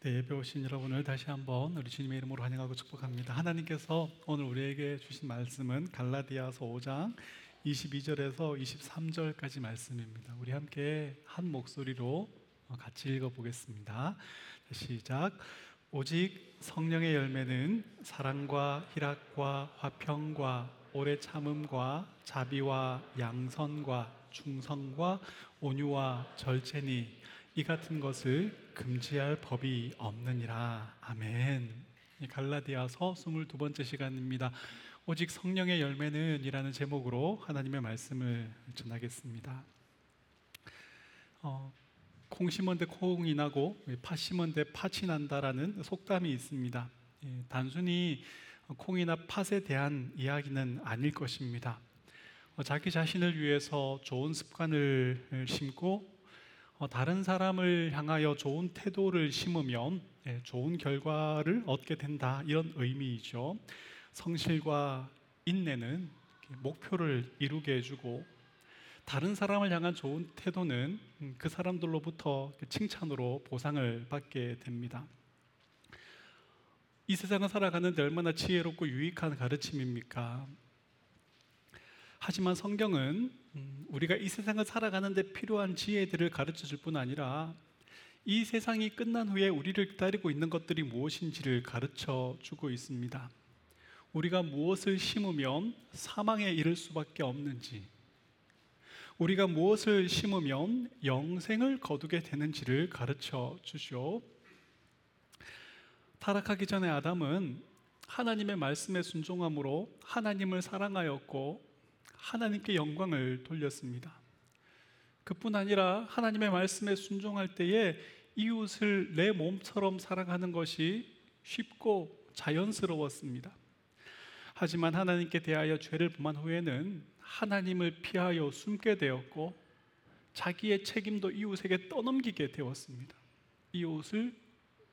네, 예배 오신 여러분 을 다시 한번 우리 주님의 이름으로 환영하고 축복합니다. 하나님께서 오늘 우리에게 주신 말씀은 갈라디아서 5장 22절에서 23절까지 말씀입니다. 우리 함께 한 목소리로 같이 읽어 보겠습니다. 시작. 오직 성령의 열매는 사랑과 희락과 화평과 오래 참음과 자비와 양선과 충성과 온유와 절제니 이 같은 것을 금지할 법이 없느니라. 아멘. 갈라디아서 22번째 시간입니다. 오직 성령의 열매는 이라는 제목으로 하나님의 말씀을 전하겠습니다. 어, 콩 심은 데 콩이 나고 팥 심은 데 팥이 난다라는 속담이 있습니다. 예, 단순히 콩이나 팥에 대한 이야기는 아닐 것입니다. 어, 자기 자신을 위해서 좋은 습관을 심고 어, 다른 사람을 향하여 좋은 태도를 심으면 예, 좋은 결과를 얻게 된다 이런 의미이죠. 성실과 인내는 목표를 이루게 해주고 다른 사람을 향한 좋은 태도는 음, 그 사람들로부터 칭찬으로 보상을 받게 됩니다. 이 세상을 살아가는데 얼마나 지혜롭고 유익한 가르침입니까? 하지만 성경은 음, 우리가 이 세상을 살아가는데 필요한 지혜들을 가르쳐 줄 뿐 아니라 이 세상이 끝난 후에 우리를 기다리고 있는 것들이 무엇인지를 가르쳐 주고 있습니다. 우리가 무엇을 심으면 사망에 이를 수밖에 없는지, 우리가 무엇을 심으면 영생을 거두게 되는지를 가르쳐 주시오. 타락하기 전에 아담은 하나님의 말씀에 순종함으로 하나님을 사랑하였고 하나님께 영광을 돌렸습니다. 그뿐 아니라 하나님의 말씀에 순종할 때에 이웃을 내 몸처럼 사랑하는 것이 쉽고 자연스러웠습니다. 하지만 하나님께 대하여 죄를 범한 후에는 하나님을 피하여 숨게 되었고 자기의 책임도 이웃에게 떠넘기게 되었습니다. 이웃을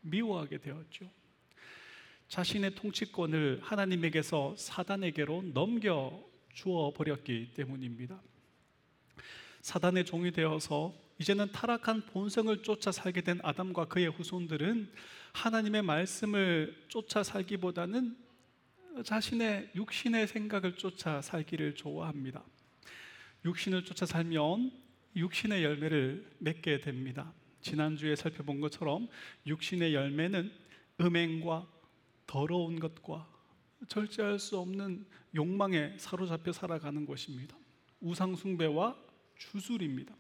미워하게 되었죠. 자신의 통치권을 하나님에게서 사단에게로 넘겨 주어 버렸기 때문입니다. 사단의 종이 되어서 이제는 타락한 본성을 쫓아 살게 된 아담과 그의 후손들은 하나님의 말씀을 쫓아 살기보다는 자신의 육신의 생각을 쫓아 살기를 좋아합니다. 육신을 쫓아 살면 육신의 열매를 맺게 됩니다. 지난주에 살펴본 것처럼 육신의 열매는 음행과 더러운 것과 절제할 수 없는 욕망에 사로잡혀 살아가는 것입니다. 우상숭배와 주술입니다.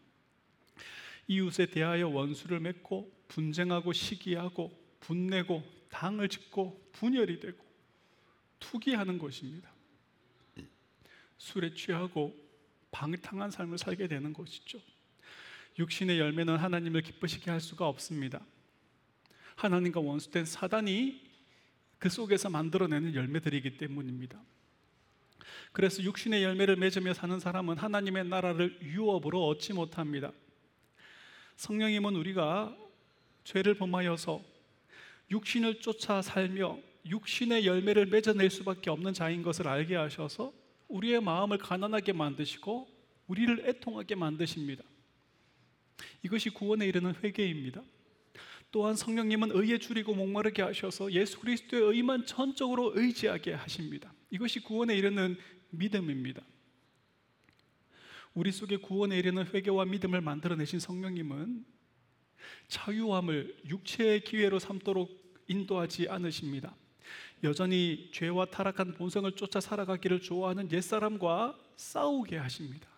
이웃에 대하여 원수를 맺고 분쟁하고 시기하고 분내고 당을 짓고 분열이 되고 투기하는 것입니다. 술에 취하고 방탕한 삶을 살게 되는 것이죠. 육신의 열매는 하나님을 기쁘시게 할 수가 없습니다. 하나님과 원수된 사단이 그 속에서 만들어내는 열매들이기 때문입니다. 그래서 육신의 열매를 맺으며 사는 사람은 하나님의 나라를 유업으로 얻지 못합니다. 성령님은 우리가 죄를 범하여서 육신을 쫓아 살며 육신의 열매를 맺어낼 수밖에 없는 자인 것을 알게 하셔서 우리의 마음을 가난하게 만드시고 우리를 애통하게 만드십니다. 이것이 구원에 이르는 회개입니다. 또한 성령님은 의에 줄이고 목마르게 하셔서 예수 그리스도의 의만 전적으로 의지하게 하십니다. 이것이 구원에 이르는 믿음입니다. 우리 속에 구원에 이르는 회개와 믿음을 만들어내신 성령님은 자유함을 육체의 기회로 삼도록 인도하지 않으십니다. 여전히 죄와 타락한 본성을 쫓아 살아가기를 좋아하는 옛사람과 싸우게 하십니다.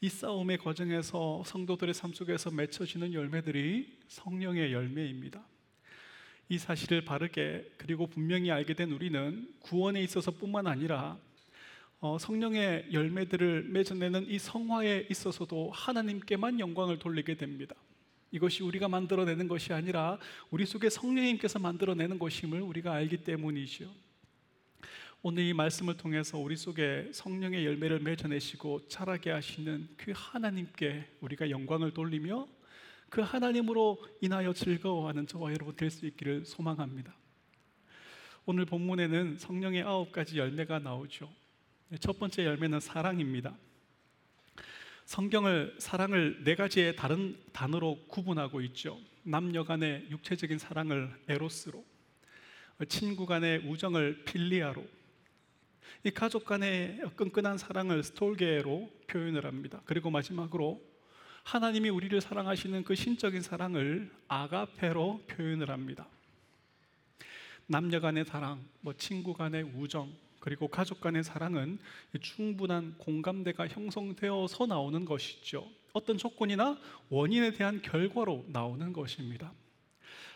이 싸움의 과정에서 성도들의 삶 속에서 맺혀지는 열매들이 성령의 열매입니다. 이 사실을 바르게 그리고 분명히 알게 된 우리는 구원에 있어서뿐만 아니라 어, 성령의 열매들을 맺어내는 이 성화에 있어서도 하나님께만 영광을 돌리게 됩니다. 이것이 우리가 만들어내는 것이 아니라 우리 속에 성령님께서 만들어내는 것임을 우리가 알기 때문이죠. 오늘 이 말씀을 통해서 우리 속에 성령의 열매를 맺어내시고 자라게 하시는 그 하나님께 우리가 영광을 돌리며 그 하나님으로 인하여 즐거워하는 저와 여러분 될 수 있기를 소망합니다. 오늘 본문에는 성령의 아홉 가지 열매가 나오죠. 첫 번째 열매는 사랑입니다. 성경을 사랑을 네 가지의 다른 단어로 구분하고 있죠. 남녀 간의 육체적인 사랑을 에로스로, 친구 간의 우정을 필리아로, 이 가족 간의 끈끈한 사랑을 스톨게로 표현을 합니다. 그리고 마지막으로 하나님이 우리를 사랑하시는 그 신적인 사랑을 아가페로 표현을 합니다. 남녀 간의 사랑, 뭐 친구 간의 우정, 그리고 가족 간의 사랑은 충분한 공감대가 형성되어서 나오는 것이죠. 어떤 조건이나 원인에 대한 결과로 나오는 것입니다.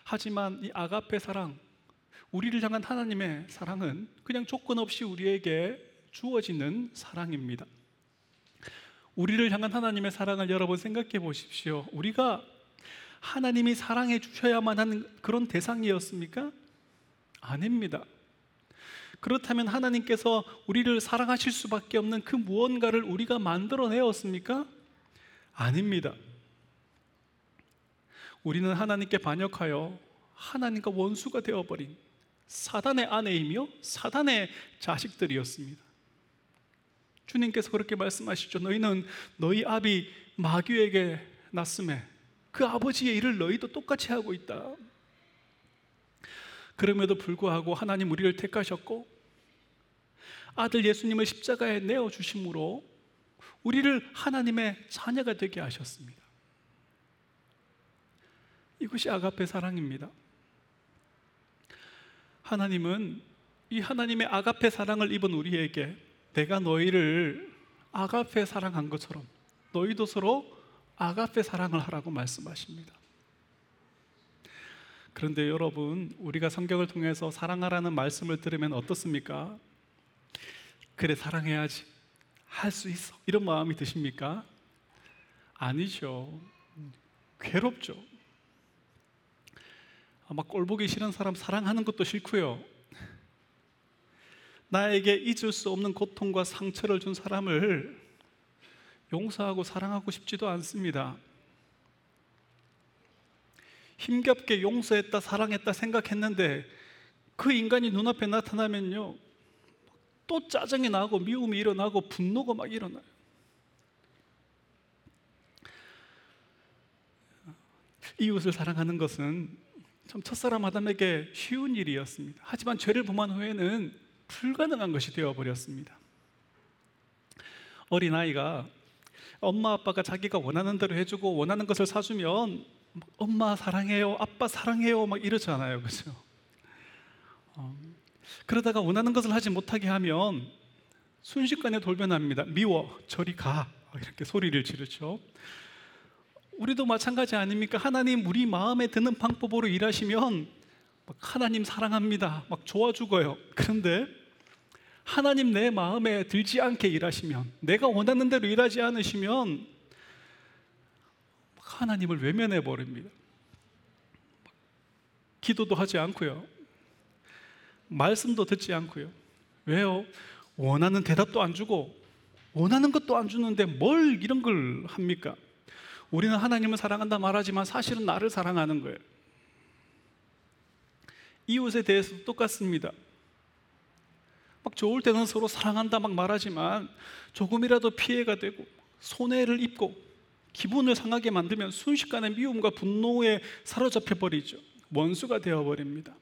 하지만 이 아가페 사랑, 우리를 향한 하나님의 사랑은 그냥 조건 없이 우리에게 주어지는 사랑입니다. 우리를 향한 하나님의 사랑을 여러분 생각해 보십시오. 우리가 하나님이 사랑해 주셔야만 하는 그런 대상이었습니까? 아닙니다. 그렇다면 하나님께서 우리를 사랑하실 수밖에 없는 그 무언가를 우리가 만들어내었습니까? 아닙니다. 우리는 하나님께 반역하여 하나님과 원수가 되어버린 사단의 아내이며 사단의 자식들이었습니다. 주님께서 그렇게 말씀하시죠. 너희는 너희 아비 마귀에게 났음에 그 아버지의 일을 너희도 똑같이 하고 있다. 그럼에도 불구하고 하나님 우리를 택하셨고 아들 예수님을 십자가에 내어 주심으로 우리를 하나님의 자녀가 되게 하셨습니다. 이것이 아가페 사랑입니다. 하나님은 이 하나님의 아가페 사랑을 입은 우리에게 내가 너희를 아가페 사랑한 것처럼 너희도 서로 아가페 사랑을 하라고 말씀하십니다. 그런데 여러분, 우리가 성경을 통해서 사랑하라는 말씀을 들으면 어떻습니까? 그래, 사랑해야지. 할 수 있어. 이런 마음이 드십니까? 아니죠. 괴롭죠. 아마 꼴보기 싫은 사람 사랑하는 것도 싫고요. 나에게 잊을 수 없는 고통과 상처를 준 사람을 용서하고 사랑하고 싶지도 않습니다. 힘겹게 용서했다, 사랑했다 생각했는데 그 인간이 눈앞에 나타나면요. 또 짜증이 나고 미움이 일어나고 분노가 막 일어나요. 이웃을 사랑하는 것은 참 첫사람 아담에게 쉬운 일이었습니다. 하지만 죄를 범한 후에는 불가능한 것이 되어 버렸습니다. 어린 아이가 엄마 아빠가 자기가 원하는 대로 해주고 원하는 것을 사주면 엄마 사랑해요, 아빠 사랑해요, 막 이러잖아요, 그죠? 어, 그러다가 원하는 것을 하지 못하게 하면 순식간에 돌변합니다. 미워, 저리 가. 이렇게 소리를 지르죠. 우리도 마찬가지 아닙니까? 하나님 우리 마음에 드는 방법으로 일하시면 하나님 사랑합니다. 막 좋아 죽어요. 그런데 하나님 내 마음에 들지 않게 일하시면 내가 원하는 대로 일하지 않으시면 하나님을 외면해 버립니다. 기도도 하지 않고요. 말씀도 듣지 않고요. 왜요? 원하는 대답도 안 주고 원하는 것도 안 주는데 뭘 이런 걸 합니까? 우리는 하나님을 사랑한다 말하지만 사실은 나를 사랑하는 거예요. 이웃에 대해서도 똑같습니다. 막 좋을 때는 서로 사랑한다 막 말하지만 조금이라도 피해가 되고 손해를 입고 기분을 상하게 만들면 순식간에 미움과 분노에 사로잡혀 버리죠. 원수가 되어 버립니다.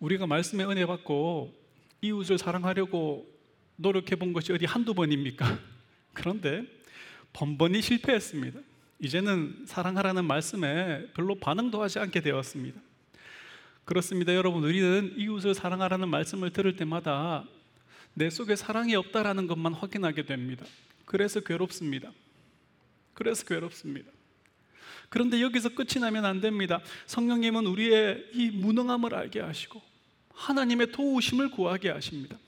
우리가 말씀의 은혜 받고 이웃을 사랑하려고 노력해 본 것이 어디 한두 번입니까? 그런데 번번이 실패했습니다. 이제는 사랑하라는 말씀에 별로 반응도 하지 않게 되었습니다. 그렇습니다. 여러분, 우리는 이웃을 사랑하라는 말씀을 들을 때마다 내 속에 사랑이 없다라는 것만 확인하게 됩니다. 그래서 괴롭습니다. 그래서 괴롭습니다. 그런데 여기서 끝이 나면 안 됩니다. 성령님은 우리의 이 무능함을 알게 하시고 하나님의 도우심을 구하게 하십니다.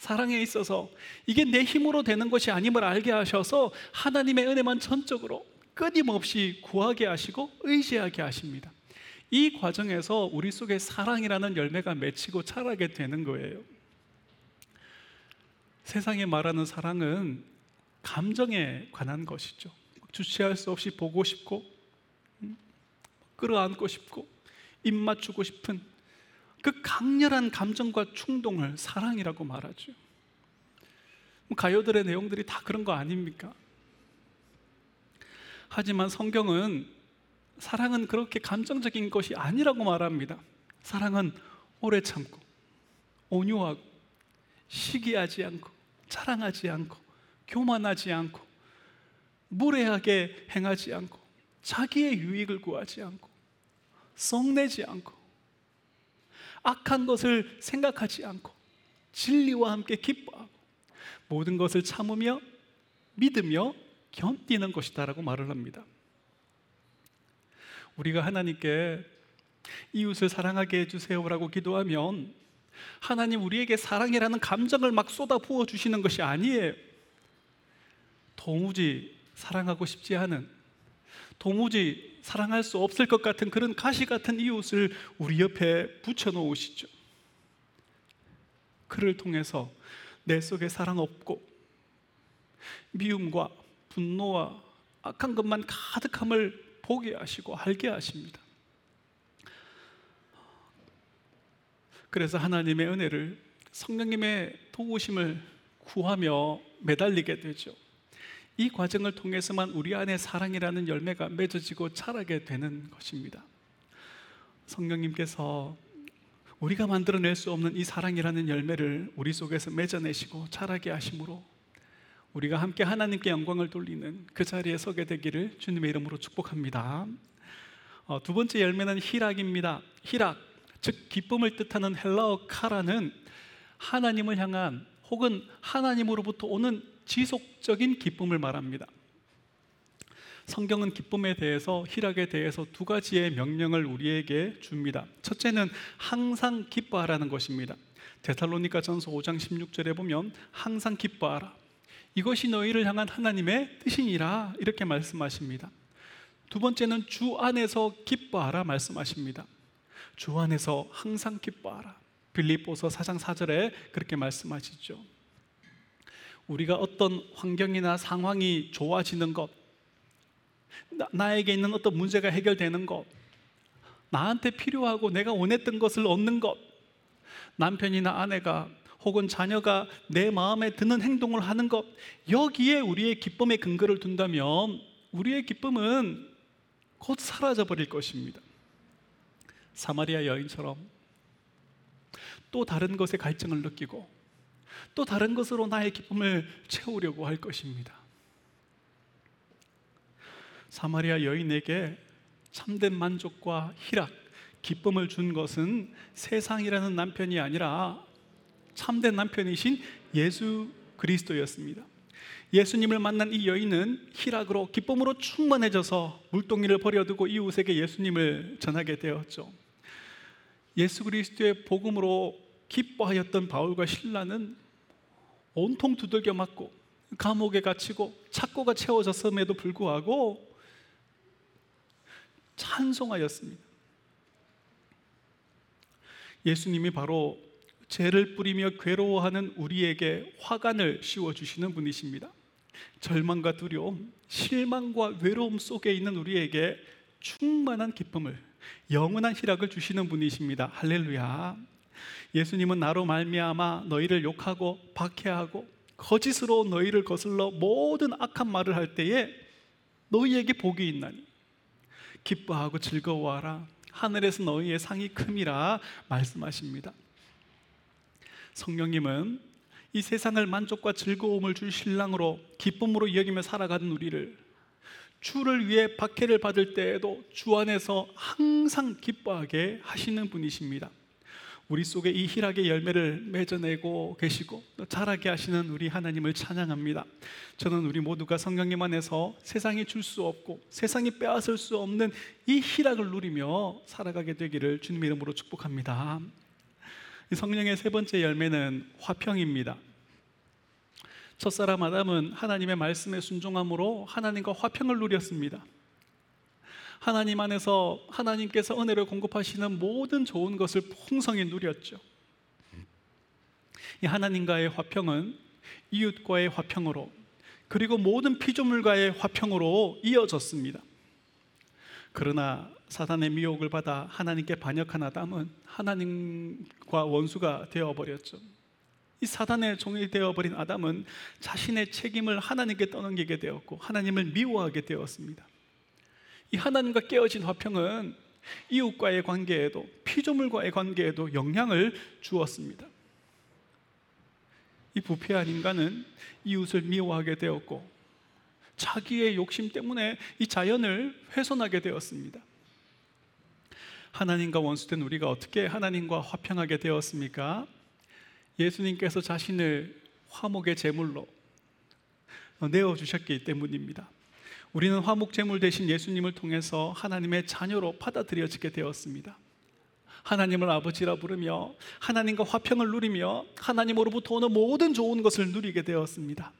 사랑에 있어서 이게 내 힘으로 되는 것이 아님을 알게 하셔서 하나님의 은혜만 전적으로 끊임없이 구하게 하시고 의지하게 하십니다. 이 과정에서 우리 속에 사랑이라는 열매가 맺히고 자라게 되는 거예요. 세상에 말하는 사랑은 감정에 관한 것이죠. 주체할 수 없이 보고 싶고, 음, 끌어안고 싶고, 입 맞추고 싶은 그 강렬한 감정과 충동을 사랑이라고 말하죠. 뭐 가요들의 내용들이 다 그런 거 아닙니까? 하지만 성경은 사랑은 그렇게 감정적인 것이 아니라고 말합니다. 사랑은 오래 참고, 온유하고, 시기하지 않고, 자랑하지 않고, 교만하지 않고, 무례하게 행하지 않고, 자기의 유익을 구하지 않고, 썩내지 않고, 악한 것을 생각하지 않고, 진리와 함께 기뻐하고, 모든 것을 참으며, 믿으며, 견디는 것이다라고 말을 합니다. 우리가 하나님께 이웃을 사랑하게 해주세요라고 기도하면 하나님 우리에게 사랑이라는 감정을 막 쏟아 부어 주시는 것이 아니에요. 도무지 사랑하고 싶지 않은 도무지 사랑할 수 없을 것 같은 그런 가시 같은 이웃을 우리 옆에 붙여 놓으시죠. 그를 통해서 내 속에 사랑 없고 미움과 분노와 악한 것만 가득함을 보게 하시고 알게 하십니다. 그래서 하나님의 은혜를 성령님의 도우심을 구하며 매달리게 되죠. 이 과정을 통해서만 우리 안에 사랑이라는 열매가 맺어지고 자라게 되는 것입니다. 성령님께서 우리가 만들어낼 수 없는 이 사랑이라는 열매를 우리 속에서 맺어내시고 자라게 하심으로 우리가 함께 하나님께 영광을 돌리는 그 자리에 서게 되기를 주님의 이름으로 축복합니다. 어, 두 번째 열매는 희락입니다. 희락, 즉 기쁨을 뜻하는 헬라어 카라는 하나님을 향한 혹은 하나님으로부터 오는 지속적인 기쁨을 말합니다. 성경은 기쁨에 대해서 희락에 대해서 두 가지의 명령을 우리에게 줍니다. 첫째는 항상 기뻐하라는 것입니다. 데살로니가 전서 5장 16절에 보면 항상 기뻐하라. 이것이 너희를 향한 하나님의 뜻이니라 이렇게 말씀하십니다. 두 번째는 주 안에서 기뻐하라 말씀하십니다. 주 안에서 항상 기뻐하라. 빌립보서 4장 4절에 그렇게 말씀하시죠. 우리가 어떤 환경이나 상황이 좋아지는 것, 나, 에게 있는 어떤 문제가 해결되는 것, 나한테 필요하고 내가 원했던 것을 얻는 것, 남편이나 아내가 혹은 자녀가 내 마음에 드는 행동을 하는 것, 여기에 우리의 기쁨의 근거를 둔다면 우리의 기쁨은 곧 사라져 버릴 것입니다. 사마리아 여인처럼 또 다른 것에 갈증을 느끼고 또 다른 것으로 나의 기쁨을 채우려고 할 것입니다. 사마리아 여인에게 참된 만족과 희락, 기쁨을 준 것은 세상이라는 남편이 아니라 참된 남편이신 예수 그리스도였습니다. 예수님을 만난 이 여인은 희락으로 기쁨으로 충만해져서 물동이를 버려두고 이웃에게 예수님을 전하게 되었죠. 예수 그리스도의 복음으로 기뻐하였던 바울과 신라는 온통 두들겨 맞고 감옥에 갇히고 착고가 채워졌음에도 불구하고 찬송하였습니다. 예수님이 바로 죄를 뿌리며 괴로워하는 우리에게 화관을 씌워 주시는 분이십니다. 절망과 두려움, 실망과 외로움 속에 있는 우리에게 충만한 기쁨을, 영원한 희락을 주시는 분이십니다. 할렐루야. 예수님은 나로 말미암아 너희를 욕하고 박해하고 거짓으로 너희를 거슬러 모든 악한 말을 할 때에 너희에게 복이 있나니 기뻐하고 즐거워하라 하늘에서 너희의 상이 큼이라 말씀하십니다. 성령님은 이 세상을 만족과 즐거움을 줄 신랑으로 기쁨으로 여기며 살아가는 우리를 주를 위해 박해를 받을 때에도 주 안에서 항상 기뻐하게 하시는 분이십니다. 우리 속에 이 희락의 열매를 맺어내고 계시고 자라게 하시는 우리 하나님을 찬양합니다. 저는 우리 모두가 성령님 안에서 세상이 줄 수 없고 세상이 빼앗을 수 없는 이 희락을 누리며 살아가게 되기를 주님 이름으로 축복합니다. 성령의 세 번째 열매는 화평입니다. 첫사람 아담은 하나님의 말씀에 순종함으로 하나님과 화평을 누렸습니다. 하나님 안에서 하나님께서 은혜를 공급하시는 모든 좋은 것을 풍성히 누렸죠. 이 하나님과의 화평은 이웃과의 화평으로 그리고 모든 피조물과의 화평으로 이어졌습니다. 그러나 사단의 미혹을 받아 하나님께 반역한 아담은 하나님과 원수가 되어 버렸죠. 이 사단의 종이 되어버린 아담은 자신의 책임을 하나님께 떠넘기게 되었고 하나님을 미워하게 되었습니다. 이 하나님과 깨어진 화평은 이웃과의 관계에도 피조물과의 관계에도 영향을 주었습니다. 이 부패한 인간은 이웃을 미워하게 되었고 자기의 욕심 때문에 이 자연을 훼손하게 되었습니다. 하나님과 원수된 우리가 어떻게 하나님과 화평하게 되었습니까? 예수님께서 자신을 화목의 제물로 내어 주셨기 때문입니다. 우리는 화목 제물 대신 예수님을 통해서 하나님의 자녀로 받아들여지게 되었습니다. 하나님을 아버지라 부르며 하나님과 화평을 누리며 하나님으로부터 오는 모든 좋은 것을 누리게 되었습니다.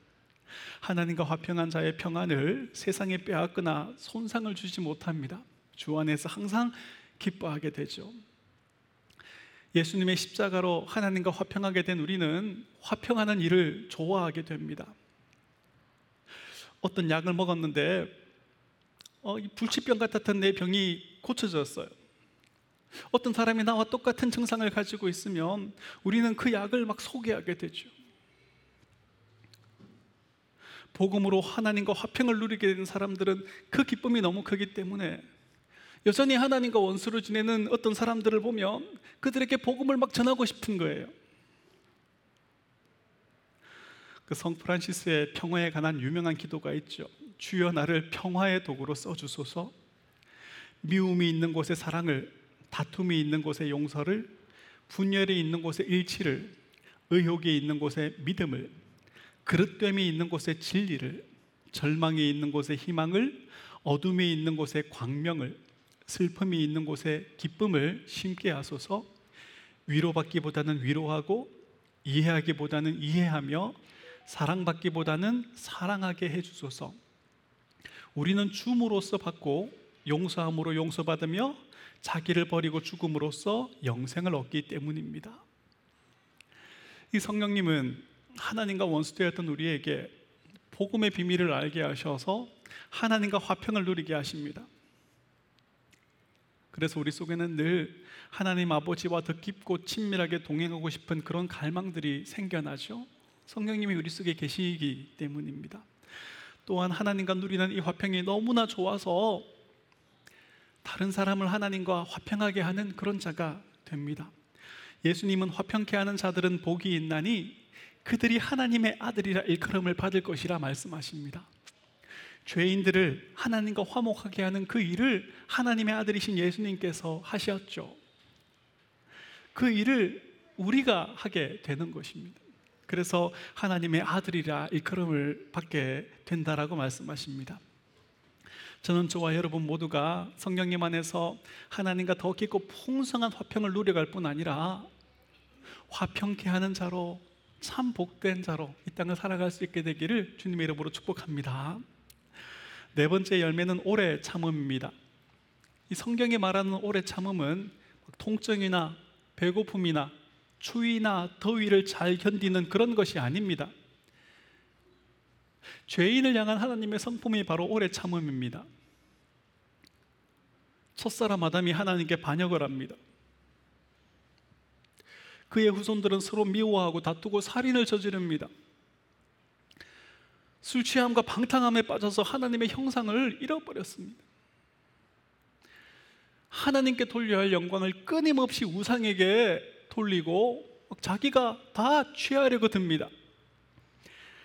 하나님과 화평한 자의 평안을 세상에 빼앗거나 손상을 주지 못합니다. 주 안에서 항상 기뻐하게 되죠. 예수님의 십자가로 하나님과 화평하게 된 우리는 화평하는 일을 좋아하게 됩니다. 어떤 약을 먹었는데 어, 불치병 같았던 내 병이 고쳐졌어요. 어떤 사람이 나와 똑같은 증상을 가지고 있으면 우리는 그 약을 막 소개하게 되죠. 복음으로 하나님과 화평을 누리게 된 사람들은 그 기쁨이 너무 크기 때문에 여전히 하나님과 원수로 지내는 어떤 사람들을 보면 그들에게 복음을 막 전하고 싶은 거예요. 그 성 프란시스의 평화에 관한 유명한 기도가 있죠. 주여 나를 평화의 도구로 써 주소서. 미움이 있는 곳에 사랑을, 다툼이 있는 곳에 용서를, 분열이 있는 곳에 일치를, 의혹이 있는 곳에 믿음을, 그릇됨이 있는 곳에 진리를, 절망이 있는 곳에 희망을, 어둠이 있는 곳에 광명을, 슬픔이 있는 곳에 기쁨을 심게 하소서. 위로받기보다는 위로하고 이해하기보다는 이해하며 사랑받기보다는 사랑하게 해주소서. 우리는 줌으로써 받고 용서함으로 용서받으며 자기를 버리고 죽음으로써 영생을 얻기 때문입니다. 이 성령님은 하나님과 원수되었던 우리에게 복음의 비밀을 알게 하셔서 하나님과 화평을 누리게 하십니다. 그래서 우리 속에는 늘 하나님 아버지와 더 깊고 친밀하게 동행하고 싶은 그런 갈망들이 생겨나죠. 성령님이 우리 속에 계시기 때문입니다. 또한 하나님과 누리는 이 화평이 너무나 좋아서 다른 사람을 하나님과 화평하게 하는 그런 자가 됩니다. 예수님은 화평케 하는 자들은 복이 있나니 그들이 하나님의 아들이라 일컬음을 받을 것이라 말씀하십니다. 죄인들을 하나님과 화목하게 하는 그 일을 하나님의 아들이신 예수님께서 하셨죠. 그 일을 우리가 하게 되는 것입니다. 그래서 하나님의 아들이라 일컬음을 받게 된다라고 말씀하십니다. 저는 저와 여러분 모두가 성령님 안에서 하나님과 더 깊고 풍성한 화평을 누려갈 뿐 아니라 화평케 하는 자로 참 복된 자로 이 땅을 살아갈 수 있게 되기를 주님의 이름으로 축복합니다. 네 번째 열매는 오래 참음입니다. 이 성경이 말하는 오래 참음은 통증이나 배고픔이나 추위나 더위를 잘 견디는 그런 것이 아닙니다. 죄인을 향한 하나님의 성품이 바로 오래 참음입니다. 첫사람 아담이 하나님께 반역을 합니다. 그의 후손들은 서로 미워하고 다투고 살인을 저지릅니다. 술 취함과 방탕함에 빠져서 하나님의 형상을 잃어버렸습니다. 하나님께 돌려야 할 영광을 끊임없이 우상에게 돌리고 자기가 다 취하려고 듭니다.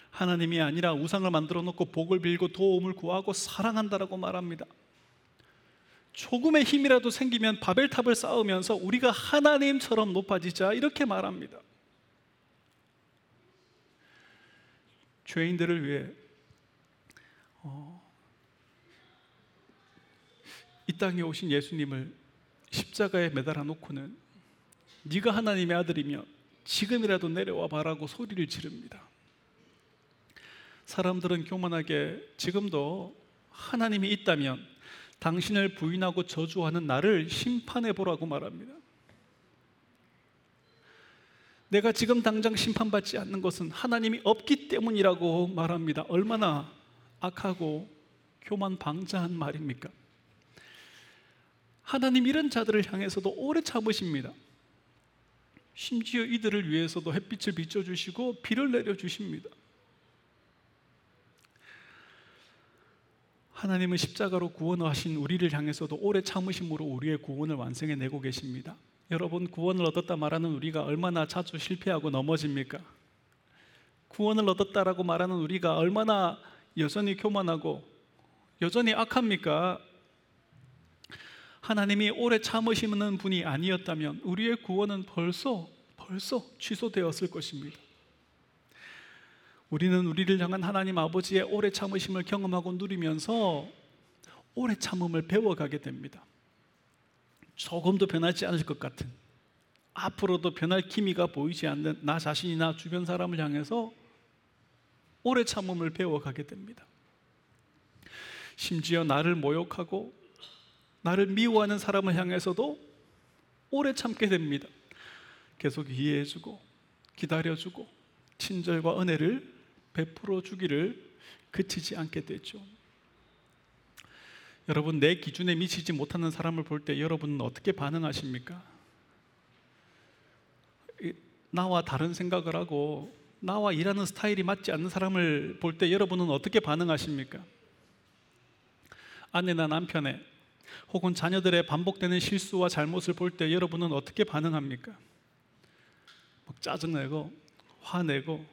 하나님이 아니라 우상을 만들어 놓고 복을 빌고 도움을 구하고 사랑한다라고 말합니다. 조금의 힘이라도 생기면 바벨탑을 쌓으면서 우리가 하나님처럼 높아지자 이렇게 말합니다. 죄인들을 위해 어, 이 땅에 오신 예수님을 십자가에 매달아 놓고는 네가 하나님의 아들이면 지금이라도 내려와 봐라고 소리를 지릅니다. 사람들은 교만하게 지금도 하나님이 있다면 당신을 부인하고 저주하는 나를 심판해 보라고 말합니다. 내가 지금 당장 심판받지 않는 것은 하나님이 없기 때문이라고 말합니다. 얼마나 악하고 교만 방자한 말입니까? 하나님 이런 자들을 향해서도 오래 참으십니다. 심지어 이들을 위해서도 햇빛을 비춰주시고 비를 내려주십니다. 하나님은 십자가로 구원하신 우리를 향해서도 오래 참으심으로 우리의 구원을 완성해 내고 계십니다. 여러분 구원을 얻었다 말하는 우리가 얼마나 자주 실패하고 넘어집니까? 구원을 얻었다라고 말하는 우리가 얼마나 여전히 교만하고 여전히 악합니까? 하나님이 오래 참으시는 분이 아니었다면 우리의 구원은 벌써 벌써 취소되었을 것입니다. 우리는 우리를 향한 하나님 아버지의 오래 참으심을 경험하고 누리면서 오래 참음을 배워가게 됩니다. 조금도 변하지 않을 것 같은 앞으로도 변할 기미가 보이지 않는 나 자신이나 주변 사람을 향해서 오래 참음을 배워가게 됩니다. 심지어 나를 모욕하고 나를 미워하는 사람을 향해서도 오래 참게 됩니다. 계속 이해해주고 기다려주고 친절과 은혜를 베풀어 주기를 그치지 않게 되죠. 여러분 내 기준에 미치지 못하는 사람을 볼 때 여러분은 어떻게 반응하십니까? 나와 다른 생각을 하고 나와 일하는 스타일이 맞지 않는 사람을 볼 때 여러분은 어떻게 반응하십니까? 아내나 남편의 혹은 자녀들의 반복되는 실수와 잘못을 볼 때 여러분은 어떻게 반응합니까? 막 짜증내고 화내고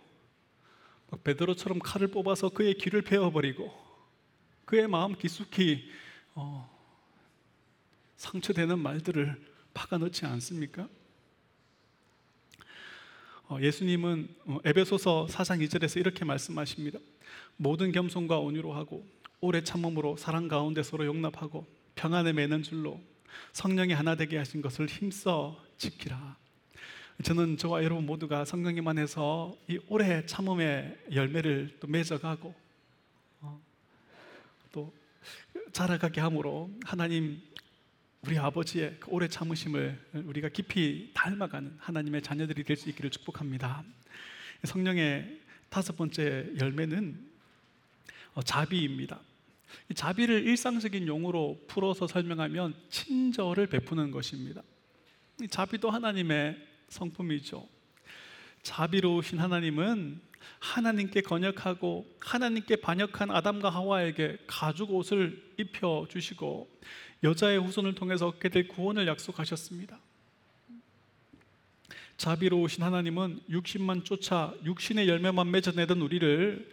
막 베드로처럼 칼을 뽑아서 그의 귀를 베어버리고 그의 마음 깊숙이 어, 상처되는 말들을 박아넣지 않습니까? 어, 예수님은 어, 에베소서 4장 2절에서 이렇게 말씀하십니다. 모든 겸손과 온유로 하고 오래 참음으로 사랑 가운데 서로 용납하고 평안에 매는 줄로 성령이 하나 되게 하신 것을 힘써 지키라. 저는 저와 여러분 모두가 성령님 안에서 이 오래 참음의 열매를 또 맺어가고 어, 또 자라가게 함으로 하나님 우리 아버지의 그 오래 참으심을 우리가 깊이 닮아가는 하나님의 자녀들이 될 수 있기를 축복합니다. 성령의 다섯 번째 열매는 어, 자비입니다. 자비를 일상적인 용어로 풀어서 설명하면 친절을 베푸는 것입니다. 자비도 하나님의 성품이죠. 자비로우신 하나님은 하나님께 건역하고 하나님께 반역한 아담과 하와에게 가죽 옷을 입혀 주시고 여자의 후손을 통해서 얻게 될 구원을 약속하셨습니다. 자비로우신 하나님은 육신만 쫓아 육신의 열매만 맺어내던 우리를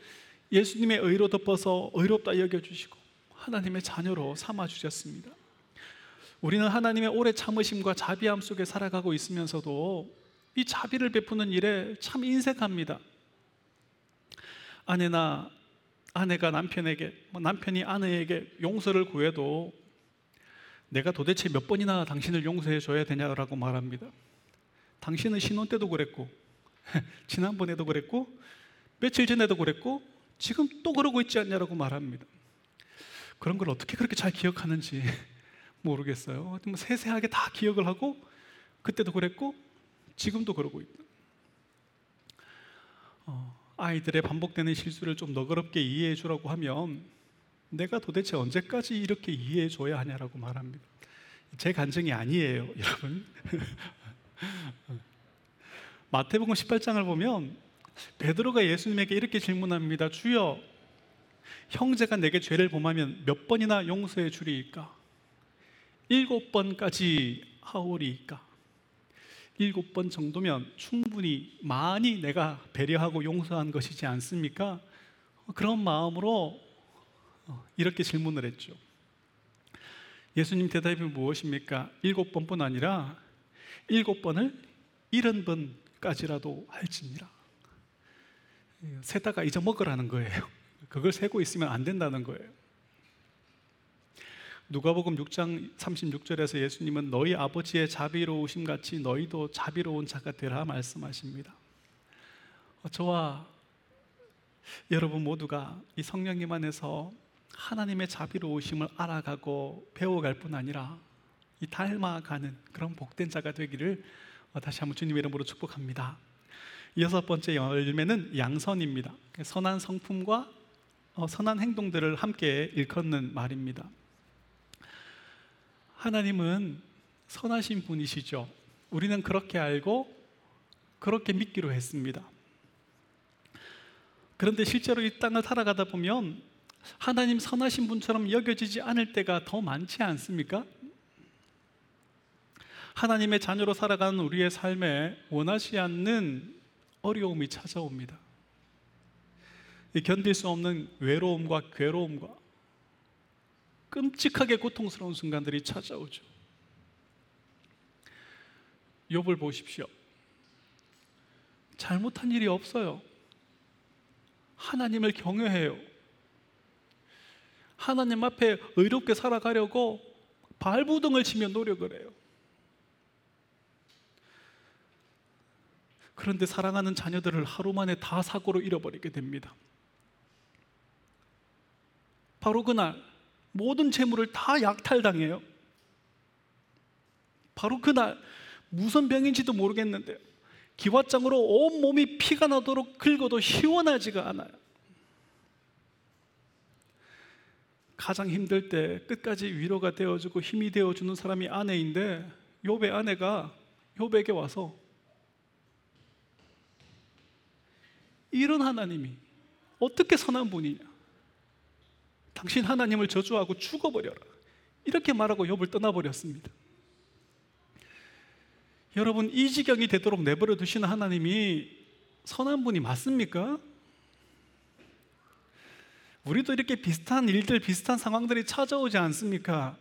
예수님의 의로 덮어서 의롭다 여겨 주시고 하나님의 자녀로 삼아 주셨습니다. 우리는 하나님의 오래 참으심과 자비함 속에 살아가고 있으면서도 이 자비를 베푸는 일에 참 인색합니다. 아내나 아내가 남편에게, 뭐 남편이 아내에게 용서를 구해도 내가 도대체 몇 번이나 당신을 용서해 줘야 되냐라고 말합니다. 당신은 신혼 때도 그랬고, 지난번에도 그랬고, 며칠 전에도 그랬고, 지금 또 그러고 있지 않냐라고 말합니다. 그런 걸 어떻게 그렇게 잘 기억하는지 모르겠어요. 뭐 세세하게 다 기억을 하고 그때도 그랬고 지금도 그러고 있다. 어, 아이들의 반복되는 실수를 좀 너그럽게 이해해 주라고 하면 내가 도대체 언제까지 이렇게 이해해 줘야 하냐라고 말합니다. 제 간증이 아니에요, 여러분. 마태복음 18장을 보면 베드로가 예수님에게 이렇게 질문합니다. 주여, 형제가 내게 죄를 범하면 몇 번이나 용서해 주리이까? 일곱 번까지 하오리까? 일곱 번 정도면 충분히 많이 내가 배려하고 용서한 것이지 않습니까? 그런 마음으로 어, 이렇게 질문을 했죠. 예수님 대답이 무엇입니까? 일곱 번뿐 아니라 일곱 번을 일흔 번까지라도 할지니라. 세다가 잊어먹으라는 거예요. 그걸 세고 있으면 안 된다는 거예요. 누가복음 6장 36절에서 예수님은 너희 아버지의 자비로우심 같이 너희도 자비로운 자가 되라 말씀하십니다. 어, 저와 여러분 모두가 이 성령님 안에서 하나님의 자비로우심을 알아가고 배워갈 뿐 아니라 이 닮아가는 그런 복된 자가 되기를 어, 다시 한번 주님 이름으로 축복합니다. 여섯 번째 열매는 양선입니다. 선한 성품과 어, 선한 행동들을 함께 일컫는 말입니다. 하나님은 선하신 분이시죠. 우리는 그렇게 알고 그렇게 믿기로 했습니다. 그런데 실제로 이 땅을 살아가다 보면 하나님 선하신 분처럼 여겨지지 않을 때가 더 많지 않습니까? 하나님의 자녀로 살아가는 우리의 삶에 원하지 않는 어려움이 찾아옵니다. 견딜 수 없는 외로움과 괴로움과 끔찍하게 고통스러운 순간들이 찾아오죠. 욥을 보십시오. 잘못한 일이 없어요. 하나님을 경외해요. 하나님 앞에 의롭게 살아가려고 발부등을 치며 노력을 해요. 그런데 사랑하는 자녀들을 하루 만에 다 사고로 잃어버리게 됩니다. 바로 그날 모든 재물을 다 약탈당해요. 바로 그날 무슨 병인지도 모르겠는데요. 기왓장으로 온 몸이 피가 나도록 긁어도 시원하지가 않아요. 가장 힘들 때 끝까지 위로가 되어주고 힘이 되어주는 사람이 아내인데 욥의 아내가 욥에게 와서 이런 하나님이 어떻게 선한 분이냐? 당신 하나님을 저주하고 죽어버려라. 이렇게 말하고 욥을 떠나버렸습니다. 여러분 이 지경이 되도록 내버려 두시는 하나님이 선한 분이 맞습니까? 우리도 이렇게 비슷한 일들, 비슷한 상황들이 찾아오지 않습니까?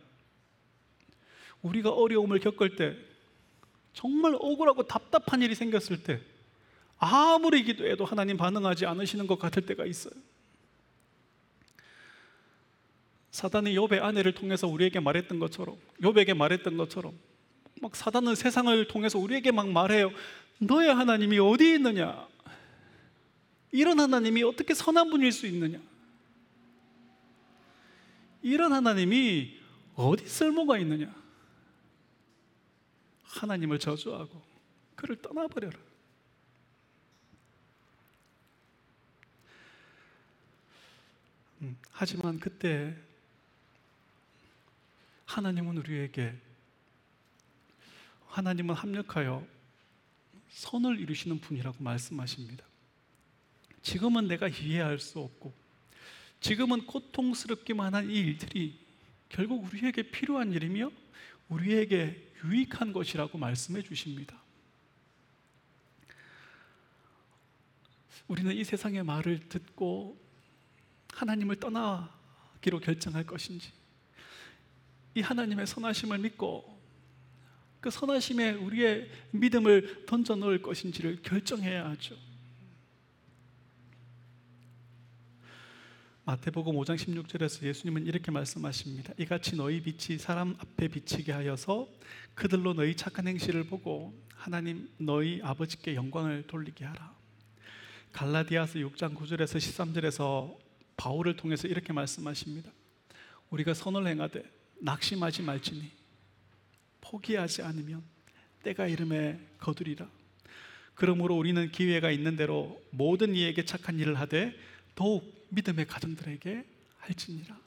우리가 어려움을 겪을 때, 정말 억울하고 답답한 일이 생겼을 때, 아무리 기도해도 하나님 반응하지 않으시는 것 같을 때가 있어요. 사단이 욥의 아내를 통해서 우리에게 말했던 것처럼, 욥에게 말했던 것처럼, 막 사단은 세상을 통해서 우리에게 막 말해요. 너의 하나님이 어디 있느냐? 이런 하나님이 어떻게 선한 분일 수 있느냐? 이런 하나님이 어디 쓸모가 있느냐? 하나님을 저주하고 그를 떠나버려라. 음, 하지만 그때 하나님은 우리에게 하나님은 합력하여 선을 이루시는 분이라고 말씀하십니다. 지금은 내가 이해할 수 없고 지금은 고통스럽기만 한 이 일들이 결국 우리에게 필요한 일이며 우리에게 유익한 것이라고 말씀해 주십니다. 우리는 이 세상의 말을 듣고 하나님을 떠나기로 결정할 것인지 이 하나님의 선하심을 믿고 그 선하심에 우리의 믿음을 던져 넣을 것인지를 결정해야 하죠. 마태복음 5장 16절에서 예수님은 이렇게 말씀하십니다. 이같이 너희 빛이 사람 앞에 비치게 하여서 그들로 너희 착한 행실을 보고 하나님 너희 아버지께 영광을 돌리게 하라. 갈라디아서 6장 9절에서 13절에서 바울을 통해서 이렇게 말씀하십니다. 우리가 선을 행하되 낙심하지 말지니 포기하지 않으면 때가 이름에 거두리라. 그러므로 우리는 기회가 있는 대로 모든 이에게 착한 일을 하되 더욱 믿음의 가정들에게 할지니라.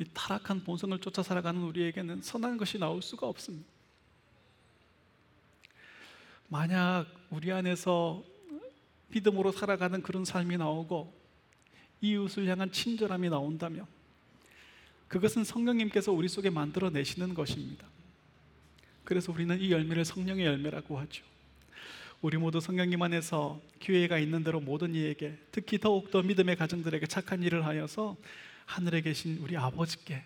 이 타락한 본성을 쫓아 살아가는 우리에게는 선한 것이 나올 수가 없습니다. 만약 우리 안에서 믿음으로 살아가는 그런 삶이 나오고 이웃을 향한 친절함이 나온다면 그것은 성령님께서 우리 속에 만들어 내시는 것입니다. 그래서 우리는 이 열매를 성령의 열매라고 하죠. 우리 모두 성령님 안에서 기회가 있는 대로 모든 이에게 특히 더욱더 믿음의 가정들에게 착한 일을 하여서 하늘에 계신 우리 아버지께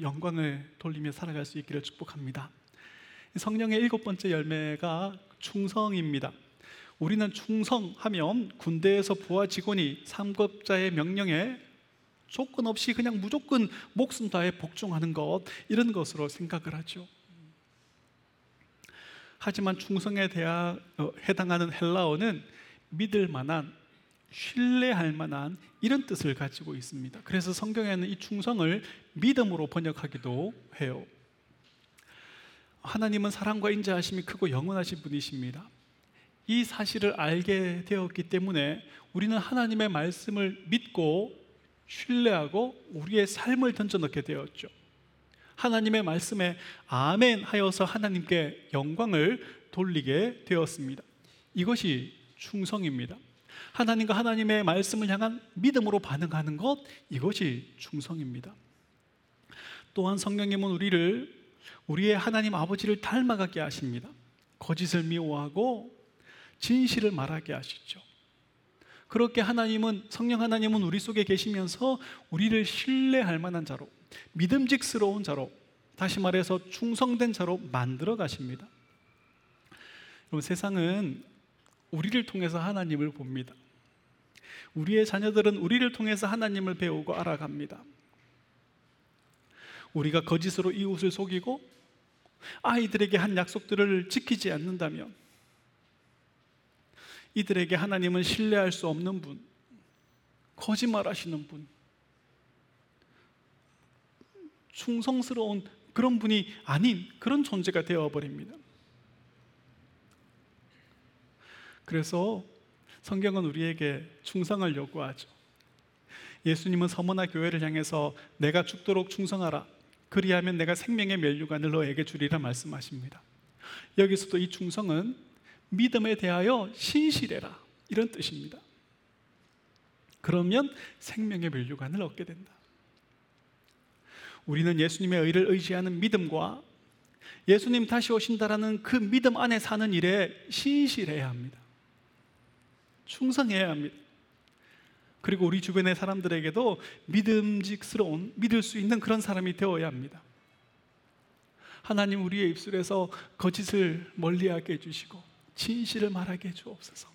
영광을 돌리며 살아갈 수 있기를 축복합니다. 성령의 일곱 번째 열매가 충성입니다. 우리는 충성하면 군대에서 부하 직원이 삼급자의 명령에 조건 없이 그냥 무조건 목숨 다해 복종하는 것 이런 것으로 생각을 하죠. 하지만 충성에 대하, 어, 해당하는 헬라어는 믿을 만한 신뢰할 만한 이런 뜻을 가지고 있습니다. 그래서 성경에는 이 충성을 믿음으로 번역하기도 해요. 하나님은 사랑과 인자하심이 크고 영원하신 분이십니다. 이 사실을 알게 되었기 때문에 우리는 하나님의 말씀을 믿고 신뢰하고 우리의 삶을 던져 넣게 되었죠. 하나님의 말씀에 아멘 하여서 하나님께 영광을 돌리게 되었습니다. 이것이 충성입니다. 하나님과 하나님의 말씀을 향한 믿음으로 반응하는 것 이것이 충성입니다. 또한 성령님은 우리를 우리의 하나님 아버지를 닮아가게 하십니다. 거짓을 미워하고 진실을 말하게 하시죠. 그렇게 하나님은 성령 하나님은 우리 속에 계시면서 우리를 신뢰할 만한 자로 믿음직스러운 자로 다시 말해서 충성된 자로 만들어 가십니다. 여러분 세상은 우리를 통해서 하나님을 봅니다. 우리의 자녀들은 우리를 통해서 하나님을 배우고 알아갑니다. 우리가 거짓으로 이웃을 속이고 아이들에게 한 약속들을 지키지 않는다면 이들에게 하나님은 신뢰할 수 없는 분, 거짓말 하시는 분, 충성스러운 그런 분이 아닌 그런 존재가 되어버립니다. 그래서 성경은 우리에게 충성을 요구하죠. 예수님은 서머나 교회를 향해서 내가 죽도록 충성하라. 그리하면 내가 생명의 멸류관을 너에게 주리라 말씀하십니다. 여기서도 이 충성은 믿음에 대하여 신실해라 이런 뜻입니다. 그러면 생명의 멸류관을 얻게 된다. 우리는 예수님의 의를 의지하는 믿음과 예수님 다시 오신다라는 그 믿음 안에 사는 일에 신실해야 합니다. 충성해야 합니다. 그리고 우리 주변의 사람들에게도 믿음직스러운 믿을 수 있는 그런 사람이 되어야 합니다. 하나님 우리의 입술에서 거짓을 멀리하게 해주시고 진실을 말하게 해주옵소서.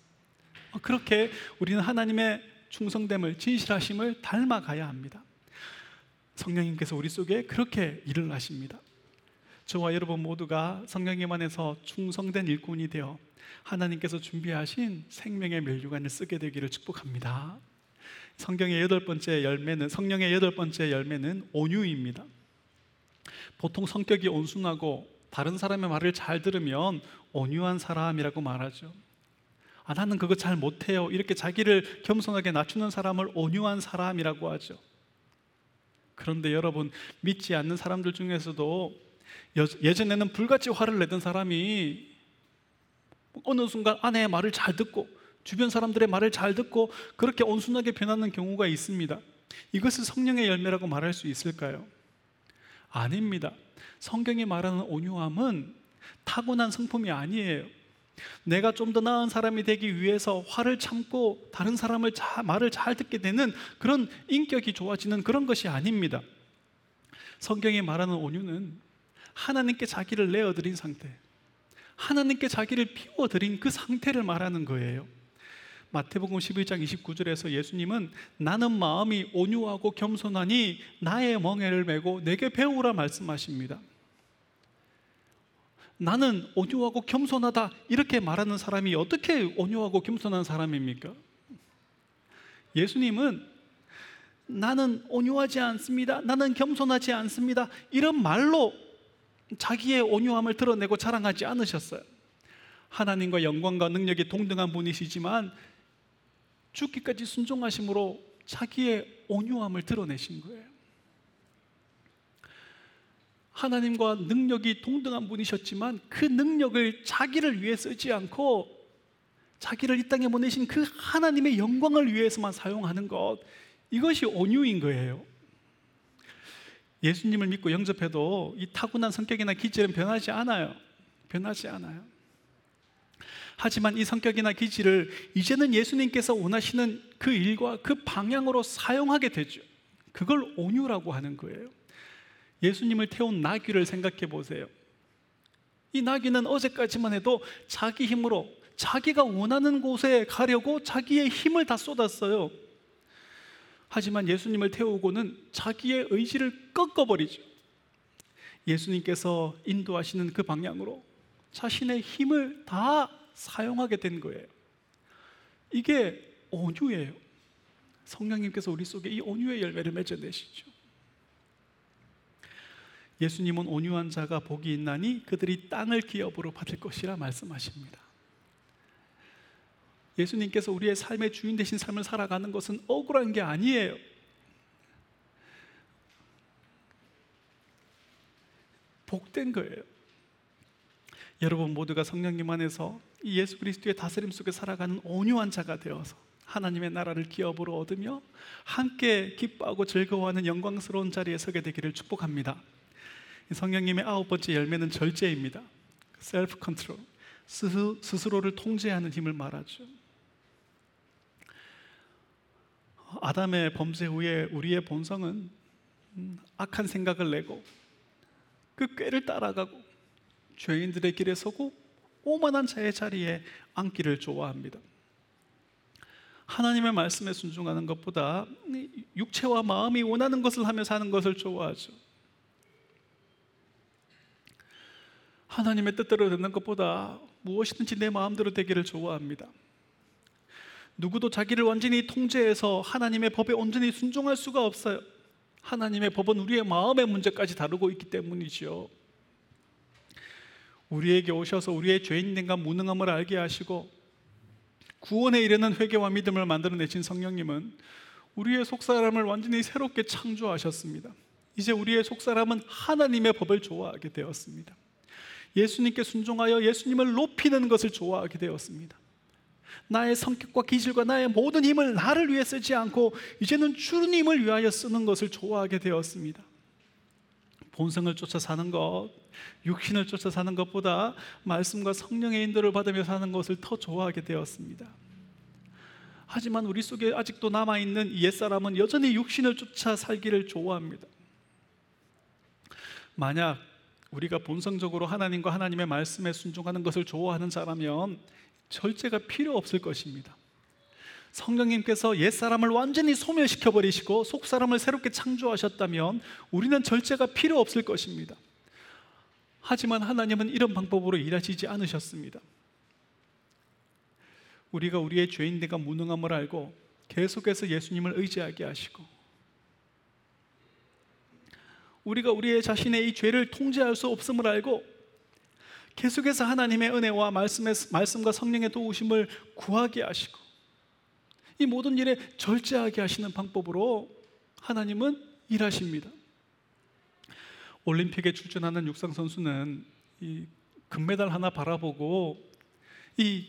어, 그렇게 우리는 하나님의 충성됨을 진실하심을 닮아가야 합니다. 성령님께서 우리 속에 그렇게 일을 하십니다. 저와 여러분 모두가 성령님 안에서 충성된 일꾼이 되어 하나님께서 준비하신 생명의 멸류관을 쓰게 되기를 축복합니다. 성경의 여덟 번째 열매는 성령의 여덟 번째 열매는 온유입니다. 보통 성격이 온순하고 다른 사람의 말을 잘 들으면 온유한 사람이라고 말하죠. 아, 나는 그거 잘 못해요. 이렇게 자기를 겸손하게 낮추는 사람을 온유한 사람이라고 하죠. 그런데 여러분, 믿지 않는 사람들 중에서도 예전에는 불같이 화를 내던 사람이 어느 순간 아내의 말을 잘 듣고 주변 사람들의 말을 잘 듣고 그렇게 온순하게 변하는 경우가 있습니다. 이것을 성령의 열매라고 말할 수 있을까요? 아닙니다. 성경이 말하는 온유함은 타고난 성품이 아니에요. 내가 좀 더 나은 사람이 되기 위해서 화를 참고 다른 사람을 자, 말을 잘 듣게 되는 그런 인격이 좋아지는 그런 것이 아닙니다. 성경이 말하는 온유는 하나님께 자기를 내어드린 상태, 하나님께 자기를 피워드린 그 상태를 말하는 거예요. 마태복음 11장 29절에서 예수님은 나는 마음이 온유하고 겸손하니 나의 멍에를 메고 내게 배우라 말씀하십니다. 나는 온유하고 겸손하다 이렇게 말하는 사람이 어떻게 온유하고 겸손한 사람입니까? 예수님은 나는 온유하지 않습니다. 나는 겸손하지 않습니다. 이런 말로 자기의 온유함을 드러내고 자랑하지 않으셨어요. 하나님과 영광과 능력이 동등한 분이시지만 죽기까지 순종하심으로 자기의 온유함을 드러내신 거예요. 하나님과 능력이 동등한 분이셨지만 그 능력을 자기를 위해 쓰지 않고 자기를 이 땅에 보내신 그 하나님의 영광을 위해서만 사용하는 것 이것이 온유인 거예요. 예수님을 믿고 영접해도 이 타고난 성격이나 기질은 변하지 않아요. 변하지 않아요. 하지만 이 성격이나 기질을 이제는 예수님께서 원하시는 그 일과 그 방향으로 사용하게 되죠. 그걸 온유라고 하는 거예요. 예수님을 태운 나귀를 생각해 보세요. 이 나귀는 어제까지만 해도 자기 힘으로 자기가 원하는 곳에 가려고 자기의 힘을 다 쏟았어요. 하지만 예수님을 태우고는 자기의 의지를 꺾어버리죠. 예수님께서 인도하시는 그 방향으로 자신의 힘을 다 사용하게 된 거예요. 이게 온유예요. 성령님께서 우리 속에 이 온유의 열매를 맺어내시죠. 예수님은 온유한 자가 복이 있나니 그들이 땅을 기업으로 받을 것이라 말씀하십니다. 예수님께서 우리의 삶의 주인 되신 삶을 살아가는 것은 억울한 게 아니에요. 복된 거예요. 여러분 모두가 성령님 안에서 이 예수 그리스도의 다스림 속에 살아가는 온유한 자가 되어서 하나님의 나라를 기업으로 얻으며 함께 기뻐하고 즐거워하는 영광스러운 자리에 서게 되기를 축복합니다. 이 성령님의 아홉 번째 열매는 절제입니다. Self-control. 스스, 스스로를 통제하는 힘을 말하죠. 아담의 범죄 후에 우리의 본성은 음, 악한 생각을 내고 그 꾀를 따라가고 죄인들의 길에 서고 오만한 자의 자리에 앉기를 좋아합니다. 하나님의 말씀에 순종하는 것보다 육체와 마음이 원하는 것을 하며 사는 것을 좋아하죠. 하나님의 뜻대로 되는 것보다 무엇이든지 내 마음대로 되기를 좋아합니다. 누구도 자기를 완전히 통제해서 하나님의 법에 온전히 순종할 수가 없어요. 하나님의 법은 우리의 마음의 문제까지 다루고 있기 때문이죠. 우리에게 오셔서 우리의 죄인됨과 무능함을 알게 하시고 구원에 이르는 회개와 믿음을 만들어내신 성령님은 우리의 속사람을 완전히 새롭게 창조하셨습니다. 이제 우리의 속사람은 하나님의 법을 좋아하게 되었습니다. 예수님께 순종하여 예수님을 높이는 것을 좋아하게 되었습니다. 나의 성격과 기질과 나의 모든 힘을 나를 위해 쓰지 않고 이제는 주님을 위하여 쓰는 것을 좋아하게 되었습니다. 본성을 쫓아 사는 것, 육신을 쫓아 사는 것보다 말씀과 성령의 인도를 받으며 사는 것을 더 좋아하게 되었습니다. 하지만 우리 속에 아직도 남아 있는 옛사람은 여전히 육신을 쫓아 살기를 좋아합니다. 만약 우리가 본성적으로 하나님과 하나님의 말씀에 순종하는 것을 좋아하는 자라면 절제가 필요 없을 것입니다. 성령님께서 옛사람을 완전히 소멸시켜 버리시고 속사람을 새롭게 창조하셨다면 우리는 절제가 필요 없을 것입니다. 하지만 하나님은 이런 방법으로 일하시지 않으셨습니다. 우리가 우리의 죄인들과 무능함을 알고 계속해서 예수님을 의지하게 하시고 우리가 우리의 자신의 이 죄를 통제할 수 없음을 알고 계속해서 하나님의 은혜와 말씀의, 말씀과 성령의 도우심을 구하게 하시고 이 모든 일에 절제하게 하시는 방법으로 하나님은 일하십니다. 올림픽에 출전하는 육상 선수는 이 금메달 하나 바라보고 이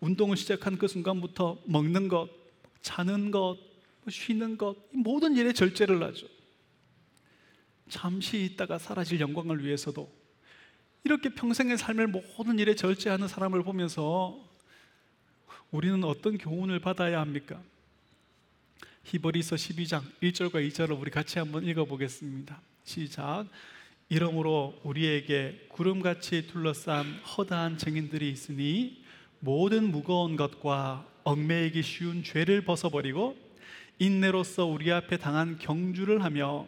운동을 시작한 그 순간부터 먹는 것, 자는 것, 쉬는 것, 모든 일에 절제를 하죠. 잠시 있다가 사라질 영광을 위해서도 이렇게 평생의 삶을 모든 일에 절제하는 사람을 보면서 우리는 어떤 교훈을 받아야 합니까? 히브리서 12장 1절과 2절을 우리 같이 한번 읽어보겠습니다. 시작. 이러므로 우리에게 구름같이 둘러싼 허다한 증인들이 있으니 모든 무거운 것과 얽매이기 쉬운 죄를 벗어버리고 인내로서 우리 앞에 당한 경주를 하며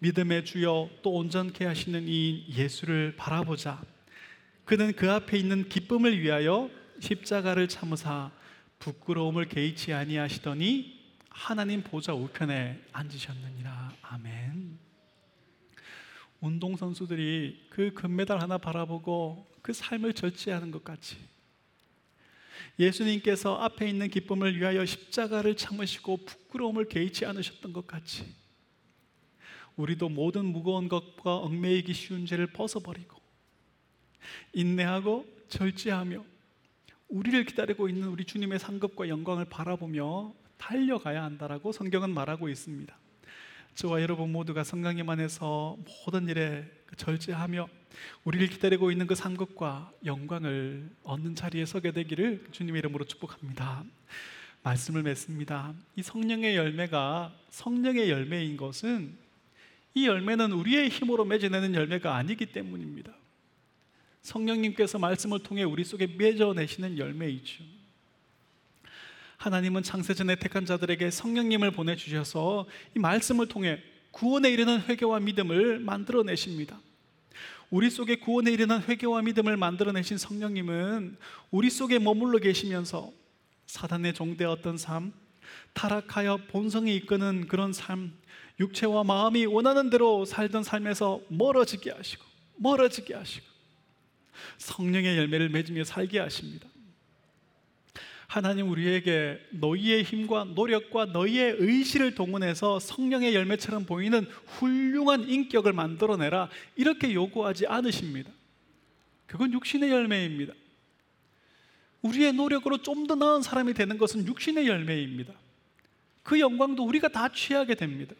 믿음의 주여 또 온전케 하시는 이 예수를 바라보자. 그는 그 앞에 있는 기쁨을 위하여 십자가를 참으사 부끄러움을 개의치 아니하시더니 하나님 보좌 우편에 앉으셨느니라. 아멘. 운동 선수들이 그 금메달 하나 바라보고 그 삶을 절제하는 것 같이 예수님께서 앞에 있는 기쁨을 위하여 십자가를 참으시고 부끄러움을 개의치 않으셨던 것 같이 우리도 모든 무거운 것과 얽매이기 쉬운 죄를 벗어버리고 인내하고 절제하며 우리를 기다리고 있는 우리 주님의 상급과 영광을 바라보며 달려가야 한다라고 성경은 말하고 있습니다. 저와 여러분 모두가 성령님 안에서 모든 일에 절제하며 우리를 기다리고 있는 그 상급과 영광을 얻는 자리에 서게 되기를 주님의 이름으로 축복합니다. 말씀을 맺습니다. 이 성령의 열매가 성령의 열매인 것은 이 열매는 우리의 힘으로 맺어내는 열매가 아니기 때문입니다. 성령님께서 말씀을 통해 우리 속에 맺어내시는 열매이죠. 하나님은 창세전에 택한 자들에게 성령님을 보내주셔서 이 말씀을 통해 구원에 이르는 회개와 믿음을 만들어내십니다. 우리 속에 구원에 이르는 회개와 믿음을 만들어내신 성령님은 우리 속에 머물러 계시면서 사단의 종되었던 삶, 타락하여 본성이 이끄는 그런 삶, 육체와 마음이 원하는 대로 살던 삶에서 멀어지게 하시고 멀어지게 하시고 성령의 열매를 맺으며 살게 하십니다. 하나님 우리에게 너희의 힘과 노력과 너희의 의지를 동원해서 성령의 열매처럼 보이는 훌륭한 인격을 만들어내라 이렇게 요구하지 않으십니다. 그건 육신의 열매입니다. 우리의 노력으로 좀 더 나은 사람이 되는 것은 육신의 열매입니다. 그 영광도 우리가 다 취하게 됩니다.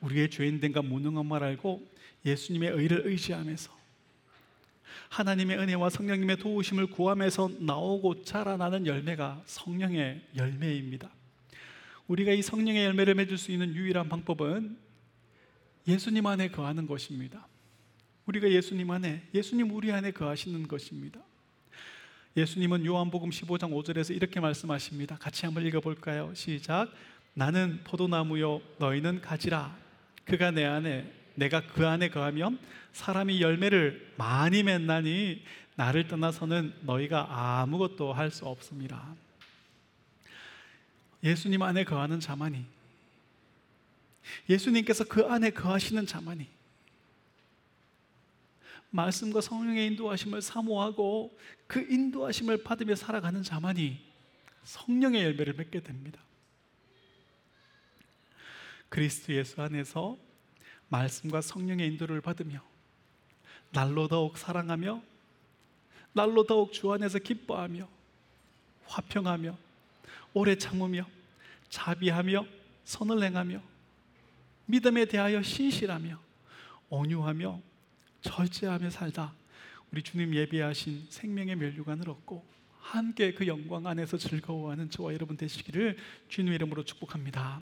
우리의 죄인됨과 무능함을 알고 예수님의 의를 의지하면서 하나님의 은혜와 성령님의 도우심을 구하면서 나오고 자라나는 열매가 성령의 열매입니다. 우리가 이 성령의 열매를 맺을 수 있는 유일한 방법은 예수님 안에 거하는 것입니다. 우리가 예수님 안에, 예수님 우리 안에 거하시는 것입니다. 예수님은 요한복음 15장 5절에서 이렇게 말씀하십니다. 같이 한번 읽어볼까요? 시작. 나는 포도나무요, 너희는 가지라. 그가 내 안에, 내가 그 안에 거하면 사람이 열매를 많이 맺나니 나를 떠나서는 너희가 아무것도 할 수 없습니다. 예수님 안에 거하는 자만이 예수님께서 그 안에 거하시는 자만이 말씀과 성령의 인도하심을 사모하고 그 인도하심을 받으며 살아가는 자만이 성령의 열매를 맺게 됩니다. 그리스도 예수 안에서 말씀과 성령의 인도를 받으며 날로 더욱 사랑하며 날로 더욱 주 안에서 기뻐하며 화평하며 오래 참으며 자비하며 선을 행하며 믿음에 대하여 신실하며 온유하며 절제하며 살다 우리 주님 예비하신 생명의 멸류관을 얻고 함께 그 영광 안에서 즐거워하는 저와 여러분 되시기를 주님 이름으로 축복합니다.